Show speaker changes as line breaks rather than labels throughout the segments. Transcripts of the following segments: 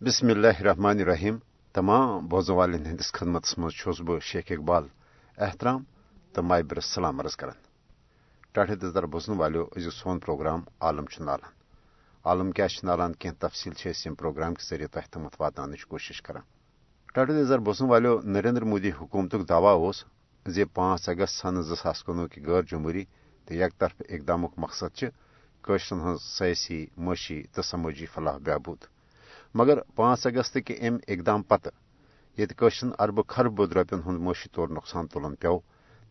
بسم اللہ الرحمن الرحیم تمام بوزن والن ہندس خدمت مز بہ شیخ اقبال احترام تو مابر سلام عرض کران ٹاٹھ دزدر بوزن والو از سون پروگرام عالم نالان عالم کیا نالان کی تفصیل یم پروگرام کے ذریعے تہ تمت واتن کوشش کران ٹاٹھ دزدر بوزن والو نریندر مودی حکومت دعویٰ زی پانچ اگست سن زاس کنوہ کی غیر جمہوری تو یک طرف اقدام مقصد قشرن ہز سیاسی معاشی تو سماجی فلاح بہبود مگر پانچ اگست کے ام اقدام پتہ یت قشرن ارب خرب روپین ہند معاشی طور نقصان تلن پیو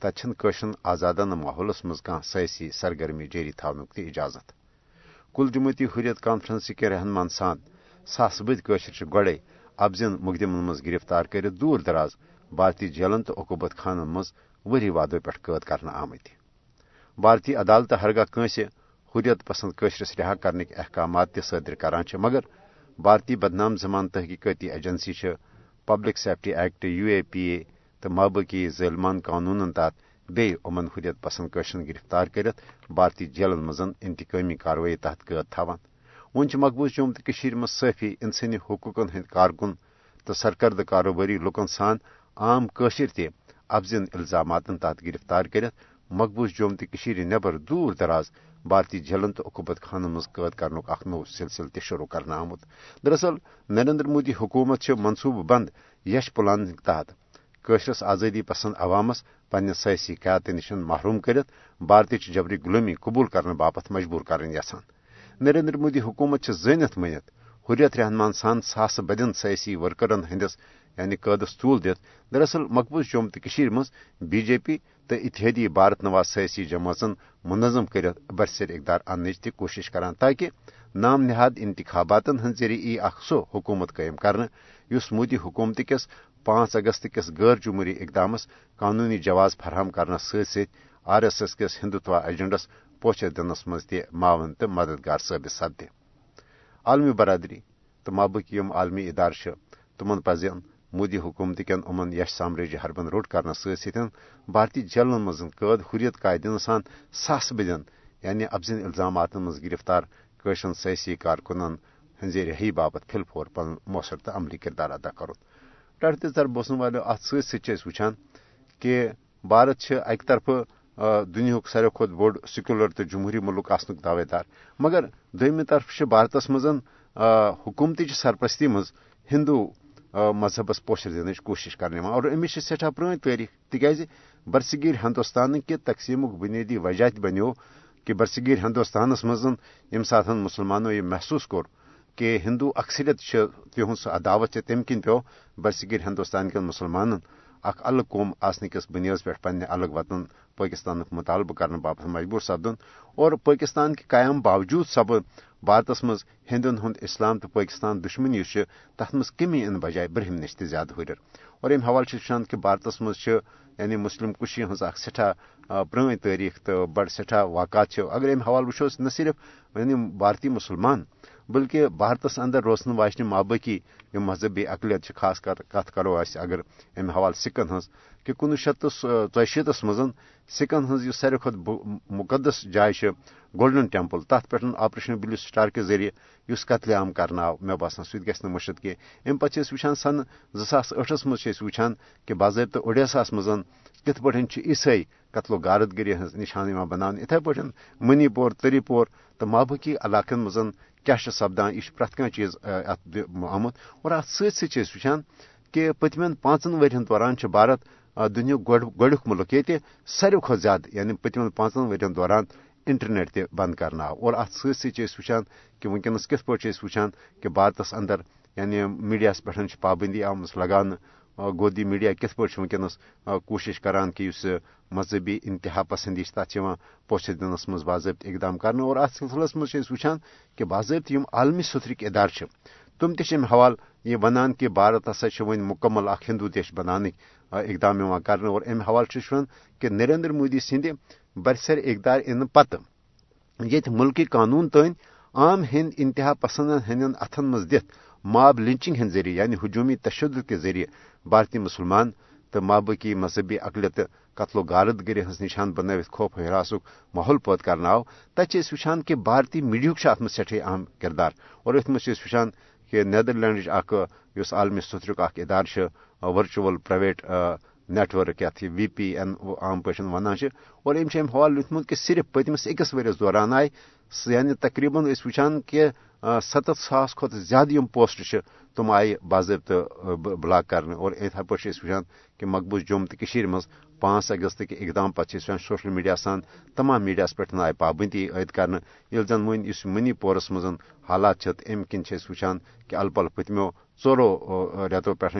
تتن قشرن آزادانہ ماحولس مز کان سیاسی سرگرمی جاری تھونک تہ اجازت۔ کل جمعیتی حریت کانفرنس کے رہنمان سان ساس بد قشر گوڑے ابزن مقدمن مز گرفتار کر دور دراز بھارتی جیلن تو عقوبت خانن مز وری وادو پہ قید کرنا آمت بھارتی عدالت ہرگاہ کنس حریت پسند قشرس رہا کرنے احکامات تہ صادر کران مگر بھارتی بدنام زمان تحقیقاتی agency public safety act, U A P A تو مابقی ظلمان قانون تحت بی امن حریت پسند قشرن گرفتار کرت بھارتی جیلن مزن انتقامی کاروی تحت قید تھوان ون مقبوض جوم تو مز صافی انسانی حقوقن ہند کارکن تو سرکرد کاروباری لکن سان عام قشر تہ افزن الزامات تحت گرفتار کرت مقبوض جوم تو نبر دور دراز بھارتی جھیلن تو عقوبت خانن مز قید کرنک اخ نو سلسلہ تہ شروع کرنا آمت دراصل، نریندر مودی حکومت منصوبہ بند یش پلان تحت قشرس آزادی پسند عوامس پنہ سیاسی قیادت نشن محروم کرت بھارتی جبری غلومی قبول کرنے باپت مجبور کرن یسان نریندر مودی حکومت زنت منت حریت رہنمان سان ساس بدین سیاسی ورکرن ہندس یعنی قدس طول دت دراصل مقبوض جوم تو مز بی جے پی تو اتحادی بھارت نواز سیاسی جماعتن منظم کرت برسر اقدار ان کوشش کران تاکہ نام نہاد انتخابات ہند ذریعہ ای اخ سو حکومت قائم کرنے اس مودی حکومت کس پانچ اگست کس غیر جمہوری اقدامس قانونی جواز فراہم کرنا ست آر ایس ایس کس ہندوتوا ایجنڈس پوچھر دنس مز تہ معاون تو مددگار ثابت سپدِ عالمی برادری تو مابقی یم عالمی ادارہ تمن پزن مودی حکومت کن امن یش سامراجی حربن روٹ کرنا ست بھارتی جیلن مز قید حریت قائدین سان ساس بدین یعنی افزن الزامات مز گرفتار قشن سیاسی کارکنن ہز رہی باپت پھل پھور پن مؤثر تو عملی کردار ادا کرت ٹڑ تر بوسن والو ات ست وچان کہ بھارت اکہ طرف دنیا ساروی کھت بوڑ سیکولر تو جمہوری ملک آسنک دعوے دار مگر دم طرف بھارتس مز حکومتی سرپرستی مز ہندو مذہبس پوشر دن کوشش کرنے اور امس سٹھا پران تاریخ تکیاز برصغیر ہندوستان کے تقسیم بنیادی وجہ بنو کہ برصغیر ہندوستانس مز یم سات مسلمانوں یہ محسوس کور کہ ہندو اکثریت تہذ عداوت تم کن پیو برصغیر ہندوستان کن مسلمان اخ الگ قوم آسن کس بنیاد پہ پنہ الگ وطن پاکستان مطالبہ کرنے باپت مجبور سپدن اور پاکستان کے قیام باوجود سب بھارتس مز ہندن ہند اسلام تو پاکستان دشمنی اس تر مز کمی ان بجائے برہم نش زیادہ ہر اور ام حوالہ وچان کہ بھارتس مز یعنی مسلم کشی ہز اخ سٹھا پران تاریخ تو بڑ سٹھا واقعات اگر ام حوالہ وچھوس، نہ صرف یعنی بھارتی مسلمان بلکہ بھارتس اندر روزن واجن مابقی مذہبی اقلیت خاص کر کت کرو اگر امہ حوالہ سکن ہز کہ کنوہ شیت تو ژشیتس مز سکن ہز ساروی کھت مقدس جائے گولڈن ٹیمپل تر پہ آپریشن بلو سٹار کے ذریعے اس قتل عام کرنا آو مے باسان سہ گھس مشد کی ام پتہ وچان سن زاس ٹھس مز وچان کہ باضابطہ اڈیساس مز کت پہ عیسائی قتل و غارت گری ہز نشان بنا اتھے پہ منی پور تری پور تو مابقی علاقن مز کیا سپدان، یہ پریت کھانا چیز ات آمت۔ اور ات ست وچان کہ پتمن پانچن ورین دوران بھارت دنیا گوڑک ملک یہ ساروی کھت زیادہ یعنی پتمن پانچن ورین دوران انٹرنیٹ تہ بند کرنا اور ات ست وچان کہ ونکس کت پہ وچان کہ بھارتس اندر یعنی میڈیا پہ پابندی آم لگان گودی میڈیا کت پہ ونکس کوشش کران کہ اس مذہبی انتہا پسندی تک پوچھ دنس مز باضابطہ اقدام کرنا اور ات سلسلس مز وچان کہ باضابطہ عالمی سترک ادارے تم تم حوالہ یہ ونان کہ بھارت ہسا ون مکمل اخ ہندو دیش بنانے اقدام کرنے اور ام حوالہ ون کہ نریندر مودی سند برسر اقدار ان پتہ یت ملکی قانون تین عام ہند انتہا پسندن ہند اتھن مز دت ماب لنچنگ ہند ذریعہ یعنی ہجومی تشدد کے ذریعے بھارتی مسلمان تو مابقی مذہبی اقلیت قتل و غارت گری ہز نشان بنوت خوف و حراسک ماحول پید کرنا آو تتہ وچان کہ بھارتی میڈیا ات مز سٹھے اہم کردار اور ات مز وچان کہ نیدرلینڈ اس عالمی ستر اخ ادارہ ورچوئل پرائیویٹ نیٹ ورک یت وی پی این عام پہ ونان اور ام حوالہ لوتمت کہ صرف پتمس اکس ورس دوران آئی یعنی تقریباً وچان کہ ستھ ساس کھت زیادہ پوسٹ تم آئی باضابطہ بلاک کرنے اور اتھے پہ وچان کہ مقبوض جوم تو مز پانچ اگست کے اقدام پتہ وچان سوشل میڈیا سان تمام میڈیا پہ آئی پابندی عائد کرنے یل زن ون اس منی پورس مز حالات ام کن وچان کہ الپل پتمو ژورو ریتو پہ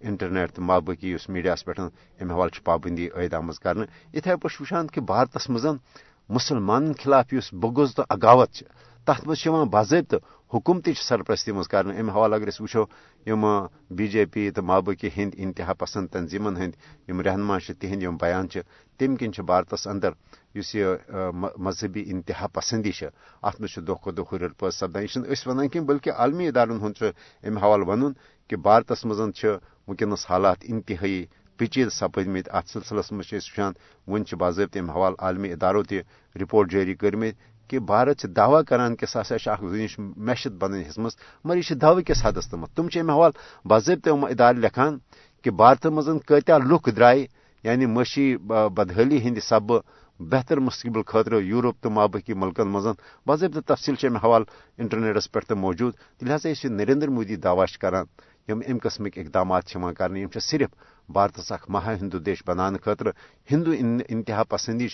انٹرنیٹ تو مابقی اس میڈیا پہ ام حوالہ پابندی عائد آمز کرنے اتھے پہ وچان کہ بھارتس مز مسلمان خلاف اس بغض تو اگاوت تر مز باضابطہ حکومت سرپرستی مز کر ام حوالہ اگر وچو یم بی جے پی تو مابقی ہند انتہا پسند تنظیمن ہند رہنما تہند بیان تم کن بھارتس اندر اس مذہبی انتہا پسندی ات مز دہ کھو دہ ہر پہ سپدان۔ یہ ونان کی بلکہ عالمی ادارن ہند ام حوالہ ون کہ بھارتس مز ونکس حالات انتہائی پیچید سپدمت۔ ات سلسلس مز وچان ون باضابطہ ام حوالہ عالمی اداروں تہ رپورٹ جاری کرمت کہ بھارت دعوی کران کہ سا اخ زنش میشت بن ہزمت مگر یہ دعوی کس حدس تم تم ام حوالہ باضابطہ ادارے لکھان کہ بھارت مز کتیا لک درائے یعنی معاشی بدحالی ہند سب بہتر مستقبل خاطر یورپ تو مابقی ملکن مز باضابطہ تفصیل ام حوالہ انٹرنیٹس پہ موجود۔ لہذا یہ نریندر مودی دعوی کران۔ یم ام قسمک اقدامات کرنے یم صرف بھارتس اخ مہا ہندو دیش بنانے خاطر ہندو انتہا پسندی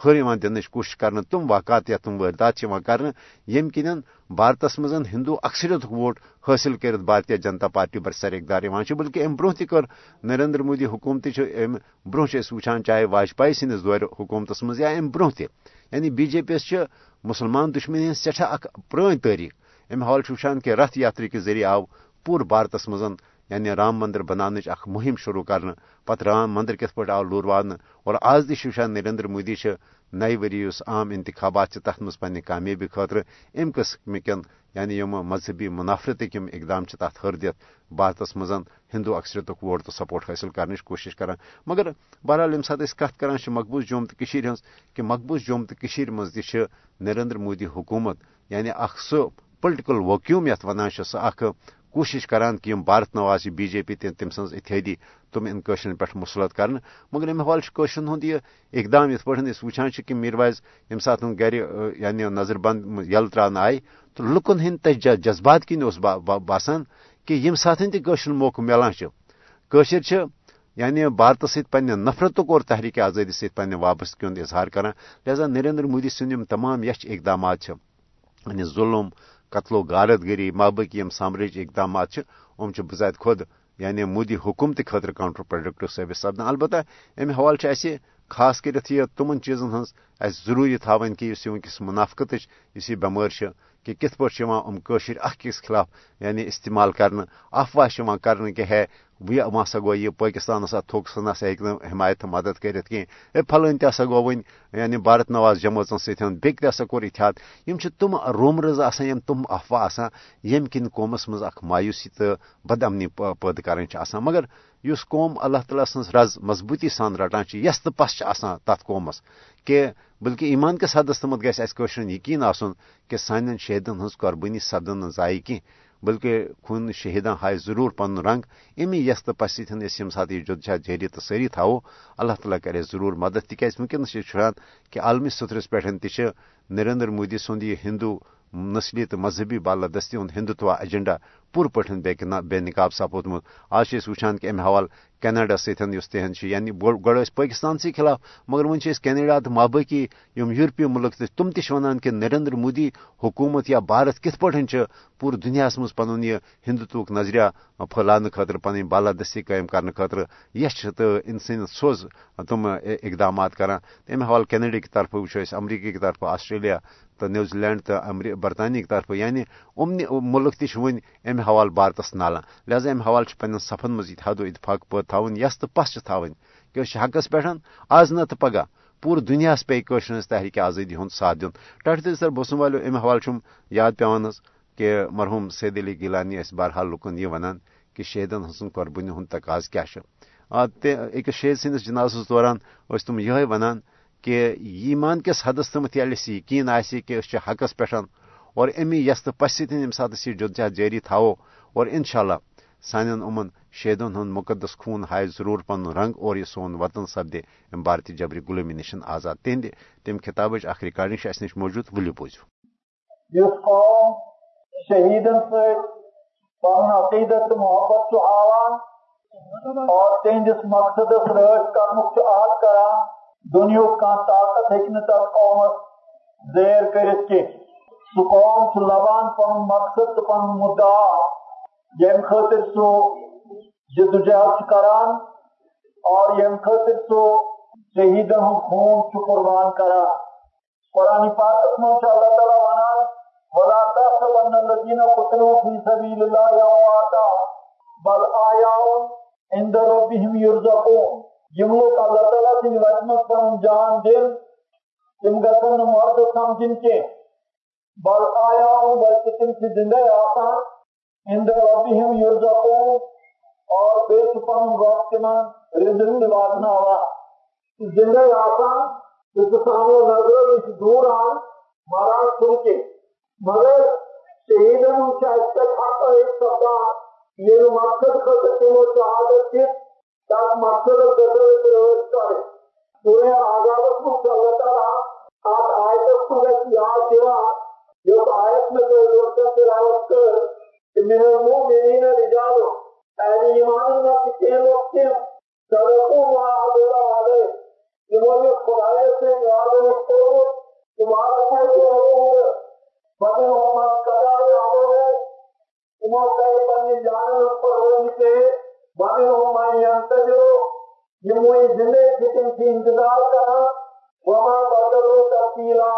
ہر دن کوشش کرنے، تم واقعات یا تم واردات کرنے یعنی یم کن بھارتس مز ہندو اکثریت ووٹ حاصل کرت بھارتیہ جنتا پارٹی برسر اقدار بلکہ ام برو تر نریندر مودی حکومت ام برو وچان چاہے واجپائی سندس دور حکومتس مز یا ام برو تہ یعنی بی جے پی یس مسلمان دشمنی ہند سٹھا اخ پران تاریخ ام حوالہ وچان کہ رتھ یاتری کے ذریعہ آو پور بھارتس مز یعنی رام مندر بنانے اخ مہم شروع کرنے پتہ رام مندر کت پہ آو لور وادن اور آز تہ وچان نریندر مودی نئی وری اس عام انتخابات تر مز پنہ کامیابی خاطر ام قسم کن یعنی یم مذہبی منافرتک یم اقدام تر ہر دت بھارتس مز ہندو اکثریت ووٹ تو سپورٹ حاصل کرنے کوشش کران۔ مگر بہرحال یم سات کت کران مقبوض جوم تو ہز کہ مقبوض جوم تو مز تہ نریندر مودی حکومت یعنی اخ سہ پُلٹِکل ووکیوم یتھ ونان سہ اخ کوشش کران کہ بھارت نواز بی جے پی تم سن اتحادی تم ان قشرن پہ مسلط کرنے مگر ام حوالہ قشرن ہند یہ اقدام یت پہ وچان کہ میروائز یم سات گر یعنی نظر بند یل تران آئی تو لکن ہند تج جذبات کن اس باسان کہ یم سات تشر موقع ملان قشر یعنی بھارت ست پنہ نفرتک اور تحریک آزادی ست پنہ وابستگی ہند اظہار کران۔ لہذا نریندر مودی سند تمام یچ اقدامات یعنی ظلم قتل و غارت گری، مابقی یم سامرج اقدامات ام بذات خود یعنی مودی حکومت خاطر کاؤنٹر پروڈکٹو ثابت سپدان البتہ امہ حوالہ اہس خاص کرت یہ تمن چیزن ہز اس ضروری تھا کہ اس ونکس منافقت اس یہ بمار کہ کت پہ ام اخ خلاف یعنی استعمال کرنے افواہ کرنے کہ ہے یہ ہسا گو یہ پاکستان ہسا تھوک سا نسا ہیک حمایت مدد کرت کی پھلن تہ ہسا گو ون یعنی بھارت نواز جماعتن ستن بیک تہ ہسا کور اتحاد یم تم رومرز آسان یم تم افواہ آسان یم کن قومس مز اخ مایوسی تو بد امنی پید کران آسان مگر اس قوم اللہ تعالیٰ سن رز مضبوطی سان رٹان یس تو پس آسان تت قومس کہ بلکہ ایمان کس حدس تمت گھس اس یقین آسن کہ سان شہیدن ہز قربانی سپدن ضائع کی بلکہ خون شہیدان ہائے ضرور پن رنگ، امی یس تو پس ستن یم سات یہ جدجہد جاری تو ساری تھو اللہ تعالیٰ کرے ضرور مدد، تکیاز ونکس چھان کہ عالمی سترس پہ نریندر مودی سند یہ ہندو نسلی تو مذہبی بالادستی ہند ہندوتوا ایجنڈا پور پہ بے نقاب سپودمت آج وچان کہ امہ حوالہ کینیڈا ستن تہند یعنی گوڑ پاکستان سی خلاف، مگر ون کینیڈا تو مابقی یم یورپی ملک تم تہ کہ نریندر مودی حکومت یا بھارت کت پہ پور دنیا مز پن یہ ہندوتوک نظریہ پھیلانے خاطر پن بالادستی قائم کرنے خاطر یچ تو انسان سوز تم اقدامات کران۔ امہ حوالہ کینیڈا کی طرف وچو امریکہ کی طرف آسٹریلیا تو نیوزی لینڈ تو برطانیہ کی طرف یعنی امن ملک تہ امہ حوالہ بھارتس نالان لہذا امہ حوالہ پن صفن مز اتحاد و اتفاق پہ تھاون، یس تو پس تھاون۔ کہ حقس پہ آز نا تو پگہ۔ پور دنیا پی قشر تحریک آزادی ہند ساتھ دن ٹٹھ سر بوسن والو امہ حوالہ یاد پیوان کہ مرحوم سید علی گیلانی اس بہرحال لکن یہ ونان کہ شہیدن ہن قربانی ہند تقاض کیا أکس شہید سندس جنازس دوران تم یہ ونان کہ ایمان کس حدس تمت یل یقین آہ کہ حقس پہ اور امی یس تو پس ستن یم سات یہ جدجہد جاری تھاو اور انشاءاللہ سانن امن شہیدن ہند مقدس خون ہائے ضرور پن رنگ اور یہ سون وطن سپدے ام بھارتی جبری غلامی نشن آزاد تہند تم خطاب اخ ریکارڈنگ اس نش موجود ولو بوزو
شہیدن سے پن عقیدت، محبت ہاوان اور تہندس مقصد رٲچھ کرنُک چھُ عہد کران دُنیُک کانٛہہ طاقت ہیٚکہِ نہٕ قومس زیر کٔرِتھ کینٛہہ سُہ قوم چھُ لبان پنُن مقصد تہٕ پنُن مُدعا. ییٚمہِ خٲطرٕ سُہ جدوجہد چھُ کران اور ییٚمہِ خٲطرٕ سُہ شہیدن ہُنٛد خوٗن چھُ قربان کران. قرآن پاکس منٛز چھُ اللہ تعالیٰ ونان ولا تحسبن الذين قتلوا في سبيل الله امواتا بل آياون عند ربهم يرزقون. یم لوگ اللہ تعالیٰ سن وتہ مز پن جان دن تم گھن مرد سمجھن کی بل آیا ہوں بلکہ تم سے زندہ آتا آسان عند ربهم يرزقون اور بے پن رب تم رزق واتنا زندہ آسان اس سامنے نظر اس دور آن مارا سن کے۔ مگر شہیدن شاید حق ایک سپدہ یہ مقصد خطر تمہیں شہادت کی تاک مقصد گزر پروش کرے سورہ آزاد کو اللہ تعالیٰ من المؤمنین رجال. اہل ایمان میں کتنے لوگ تھے صدقوا ما عبد علیہ جنہوں نے خدای سے وعدہ کو تمہارا کوئی حکم بنے من کرا عمل ہے تمہارا کوئی بنی جان پر کے ومنهم من ينتظر. يموي زندگی ختم کی انتظار کرنا وما بدلو تبدیلا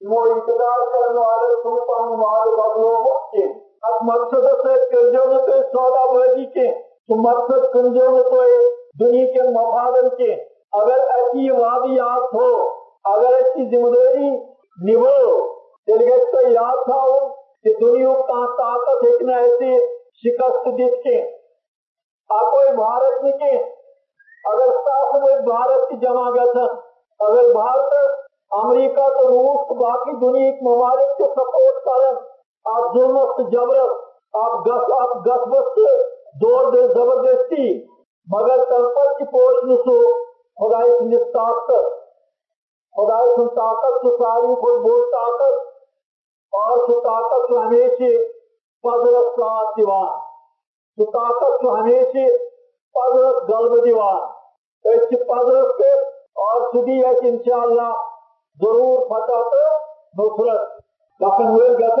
يموي انتظار کرنے والے سن پن مال بدلو اب مقصد سے کنجوں میں تو سودا بازی کے، تو مقصد کنجوں میں تو دنیا کے مفادن کے، اگر ایسی وادیات ہو، اگر ایسی ذمہ داری نبھو دل تو یاد تھا کہ دنیا کا طاقت ایک نہ ایسی شکست دیکھ کے کوئی بھارت نہیں اگر ساتھ میں بھارت کی جمع گیا تھا، اگر بھارت امریکہ تو روس باقی دنیا کے ممالک کو سپورٹ کریں آپ ظلمت جبرت آپ گس آپ گس بس دور دے زبردستی، مگر تلپت کی پوش نسو، خدای سنجھ طاقت، خدای سن طاقت سے ساری خود بہت طاقت، اور سو طاقت سے ہمیشہ فضلت ساتھ دیوان سہ طاقت سو ہمیشہ پدرس غلب دان اس کی پدرس پہ اور سہ دی اس انشاء اللہ ضرور فتح تو نصرت گھن ول گھن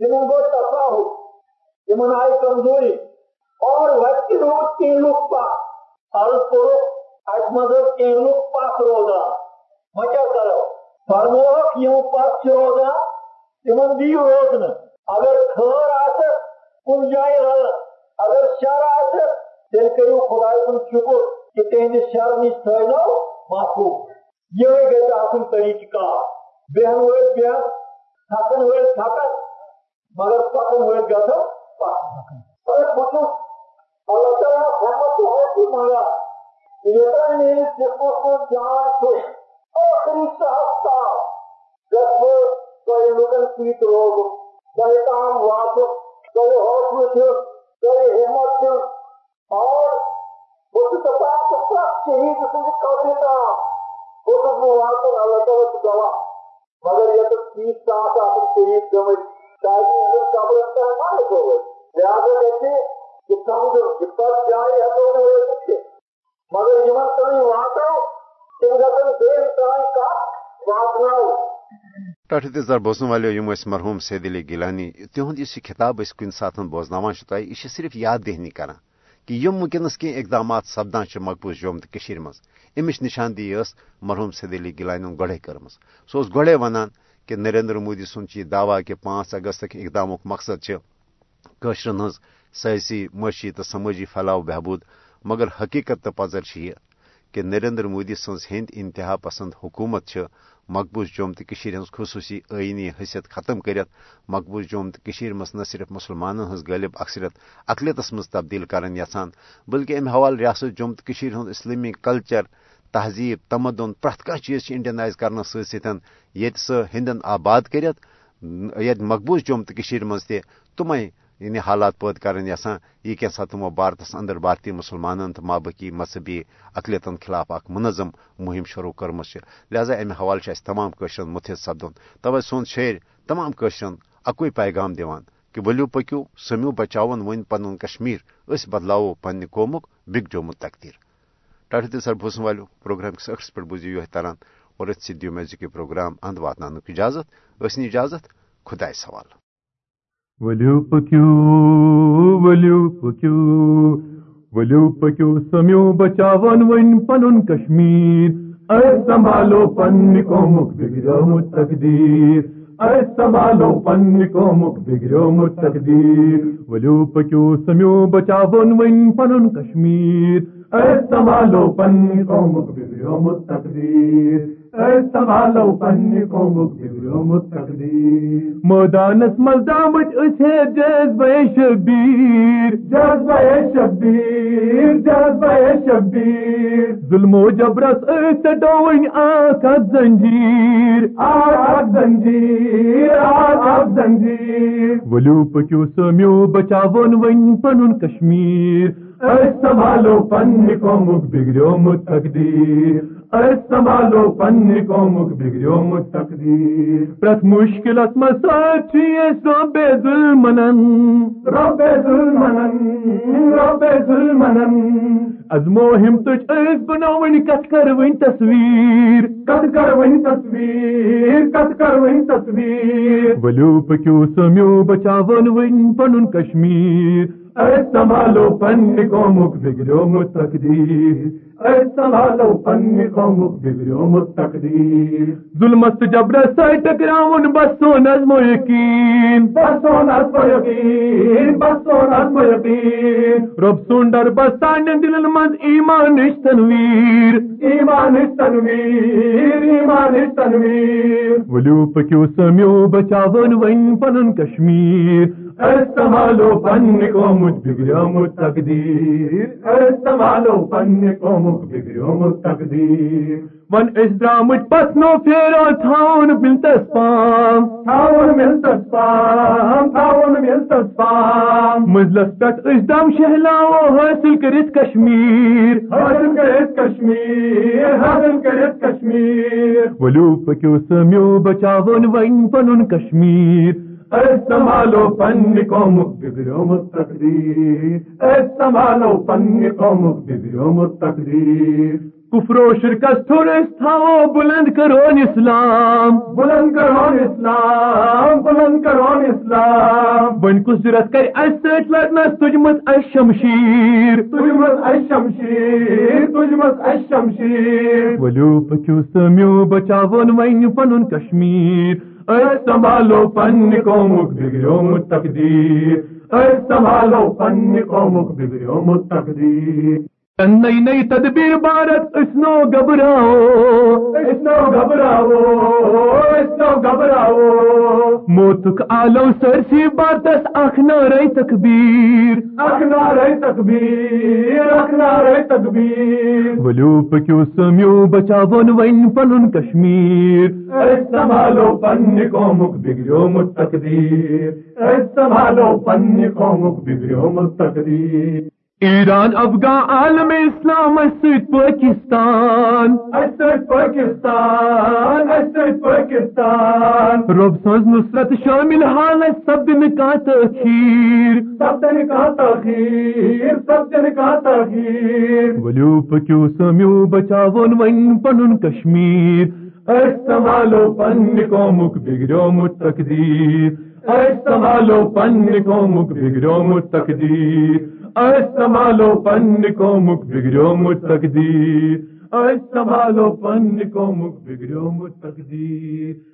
تم گو تفاہو تم آئی کمزوری اور وقت روز تین لوگ پا حل کرو اس مذہب تین لوگ پاس روزا مچا کرو فرموک یوں پاس روزا تمن دی روزن اگر خیر آسر کن جائے رل اگر شر آ تیل کرو خدا سن شکر کہ تہندس شر نش تھو محفوظ۔ یہ گھر آن طریقہ۔ کار بہن ول بہن تھکن ول تھکن مگر پکن ول گھن پکن اگر بچو اللہ تعالیٰ رحمت ہوتی مگر یہ میرے جسمس من جان چھو آخری ہفتہ گھر تۄہہِ لُکن سۭتۍ روزُن تۄہہِ تام واتُن تۄہہِ حوصلہٕ دیُن تۄہہِ ہمت دیُن اور بہٕ چھُس دَپان ژٕ پرٛٮ۪تھ شہیٖد سٕنٛدِ قبرِ تام بہٕ چھُس بہٕ واتُن اللہ تعالیٰ چھُ گواہ مگر ییٚتٮ۪تھ تیٖژ ساس وٲتِتھ کینٛہہ مگر
بوزن والو یم مرحوم سید علی گیلانی تہد اس خطاب اس کن سات بوزن تہ یہ صرف یاد دہنی کران کہ یم ونکس کی اقدامات سپدان مقبوض جوم تو مز امچ نشاندہی مرحوم سید علی گیلانی گوڑے کرم سہ گوڑے ونان کہ نریندر مودی سند یہ دعویٰ کہ پانچ اگست اقدام مقصد قشرن ہز سیاسی معاشی تو سماجی پھیلاؤ بہبود، مگر حقیقت تو پذر یہ کہ نریندر مودی سز ہند انتہا پسند حکومت مقبوض جوم تو ہز خصوصی آئینی حیثیت ختم کرت مقبوض جوم تو مز نہ صرف مسلمان ہز غالب اکثریت اقلیتس مز تبدیل کرن یژھان، بلکہ امہ حوالہ ریاست جوم تو ہند اسلامی کلچر تہذیب، تمدن پریت کھانا چیز انڈینائز کرنے ستن یہ سہ ہندن آباد کرت یت مقبوض جوم تو مز تہ تمے یعنی حالات پٲدٕ پید کرن یسان یہ کیسا تمو بھارتس اندر بھارتی مسلمان تو مابقی مذہبی اقلیتن خلاف اخ منظم مہم شروع کرم لہذا امہ حوالہ تمام قشرن متحد سپدن۔ توے سون شیر تمام قشرن اکوئی پیغام دیوان کہ ولو پکو، سمیو بچاون ون پن کشمیر اس بدلاو پنہ قومک بگ جومت تقدیر۔ ٹاٹھ سر بوزن والو پروگرام کس اخس پہ بوزیو یہ تران اور ات سدیو میوزک پروگرام اند واتن اجازت اسن اجازت خدائے سوال۔
ولو پکیو ولو پکیو ولو پکیو، سمیو بچاون ون پنن کشمیر۔ اے سنبھالو پن قومک بگڑو تقدیر۔ اے سنبھالو پن قومک بگڑو تقدیر۔ ولو پکیو، سمیو بچاون ون پنن کشمیر۔ اے سنبھالو پن قومک بگڑو تقدیر سنبھالو پنہ قومک بگڑومت تقدیر مٲدانس منٛز درامٕتۍ أسۍ ہے جذبے شبیٖر۔ جذبے شبیٖر جذبے شبیٖر۔ ظلمو جبرس أسۍ ژٔٹو وۄنۍ اکھ اکھ زنجیٖر۔ اکھ زنجیٖر اکھ زنجیٖر۔ ؤلِو پٔکِو سٲمیو بچاوون وۄنۍ پنُن کشمیٖر۔ أسۍ سنبھالو پننہِ قومُک بِگڑیومُت تقدیٖر۔ أسۍ سنبھالو پننہِ قومُک بِگڑیومُت تقدیٖر۔ پرٛٮ۪تھ مُشکِلس منٛز سۭتۍ چھِ أسۍ رۄبے ظُلمنن۔ رۄبے ظُلمنن رۄبے ظُلمنن۔ ازمو ہمتٕچ أسۍ بناوٕنۍ کتھ کر وۄنۍ تصویٖر۔ کتھ کر وۄنۍ تصویٖر کتھ کر وۄنۍ تصویٖر۔ ؤلِو پٔکِو سمیو بچاوون وۄنۍ پنُن کشمیٖر۔ أسۍ سنبھالو پننہِ قومُک بِگڑیومُت تقدیٖر سنبھالو پنہ قومک بگڑیومت تقدیر ظلمت جبرس سۭتۍ ٹکراوُن بس سون عزم یقین۔ بس سون عزم یقین بس سون عزم یقین۔ رب ڈر بس سانٮ۪ن دلن منٛز ایمانٕچ تنویٖر۔ ایمانٕچ تنویٖر ایمانٕچ تنویٖر۔ ؤلِو پٔکِو سمیو بچاوون وۄنۍ پنُن کشمیٖر۔ سنبھالو پننہِ قومٕچ بگڑیومُت تقدیٖر أسۍ سنبھالو پننہِ قومُک تقدیر ون اس درامت پسنو پھیرو تھاؤن ملتس پام تھاؤن ملتس پام تھاؤن ملتس پام مزلس پٹ اس دم شہلاو حاصل کرت کشمیر. حاصل کرت کشمیر حاصل کرت کشمیر. ولو پکیو سمیو بچاون ون پنن کشمیر. سنبھالو پن قومک بگڑومت تقدیر سنبھالو پن قومک بگڑومت تقدیر کفرو شرکت تھوڑے تھاو بلند کرون اسلام۔ بلند کرون اسلام بلند کرون اسلام۔ بن کسرت کر اس لڑنس تجمت اس شمشیر۔ تجمت اس شمشیر تجمت اس شمشیر۔ ولو پکیو سمیو بچاون وین پنن کشمیر۔ سنبھالو پن بگڑو مت تقدیر سنبھالو پن بگڑو مت تقدیر نئی نئی تدبیر بھارت اسنو گھبراؤ۔ اسنو گھبراؤ اسنو گھبراؤ۔ موتک آلو سرسی باتس اخ نارے تکبیر۔ اخ نارے تکبیر اخ نارے تکبیر۔ ولو پکیو سمیو بچاون ون پنن کشمیر؟ سنبھالو پن قومک بگڑیو متقدیر سنبھالو پن قومک بگڑیو متقدیر ایران افغان عالم اسلام پاکستان. پاکستان پاکستان. رب سوز نصرت شامل حال سبدن کا تخیر سبدن کا تخیر سبدن کا تخیر ولو پکیو سمیو؟ بچاون ون پنن کشمیر. سنبھالو پن قومک بگڑو متقدیر سنبھالو پن قومک بگڑو متقدیر سنبھالو پن کو مکھ بگڑو مجھ تقدیر۔ سنبھالو پن کو مکھ بگڑو مجھ تقدیر۔